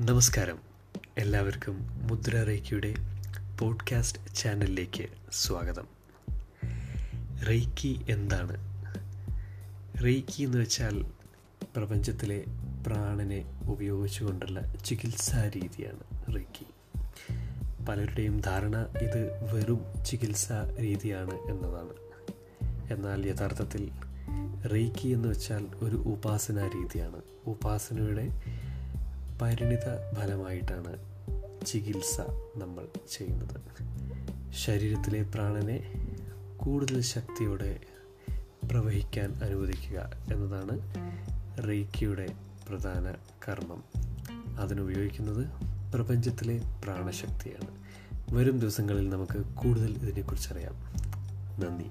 നമസ്കാരം. എല്ലാവർക്കും മുദ്ര റേക്കിയുടെ പോഡ്കാസ്റ്റ് ചാനലിലേക്ക് സ്വാഗതം. റേക്കി എന്താണ്? റേക്കി എന്ന് വെച്ചാൽ പ്രപഞ്ചത്തിലെ പ്രാണനെ ഉപയോഗിച്ചുകൊണ്ടുള്ള ചികിത്സാ രീതിയാണ് റേക്കി പലരുടെയും ധാരണ ഇത് വെറും ചികിത്സാ രീതിയാണ് എന്നതാണ്. എന്നാൽ യഥാർത്ഥത്തിൽ റേക്കി എന്ന് വെച്ചാൽ ഒരു ഉപാസനാ രീതിയാണ്. ഉപാസനയുടെ പരിണിത ഫലമായിട്ടാണ് ചികിത്സ നമ്മൾ ചെയ്യുന്നത്. ശരീരത്തിലെ പ്രാണനെ കൂടുതൽ ശക്തിയോടെ പ്രവഹിക്കാൻ അനുവദിക്കുക എന്നതാണ് റീക്കിയുടെ പ്രധാന കർമ്മം. അതിനുപയോഗിക്കുന്നത് പ്രപഞ്ചത്തിലെ പ്രാണശക്തിയാണ്. വരും ദിവസങ്ങളിൽ നമുക്ക് കൂടുതൽ ഇതിനെക്കുറിച്ചറിയാം. നന്ദി.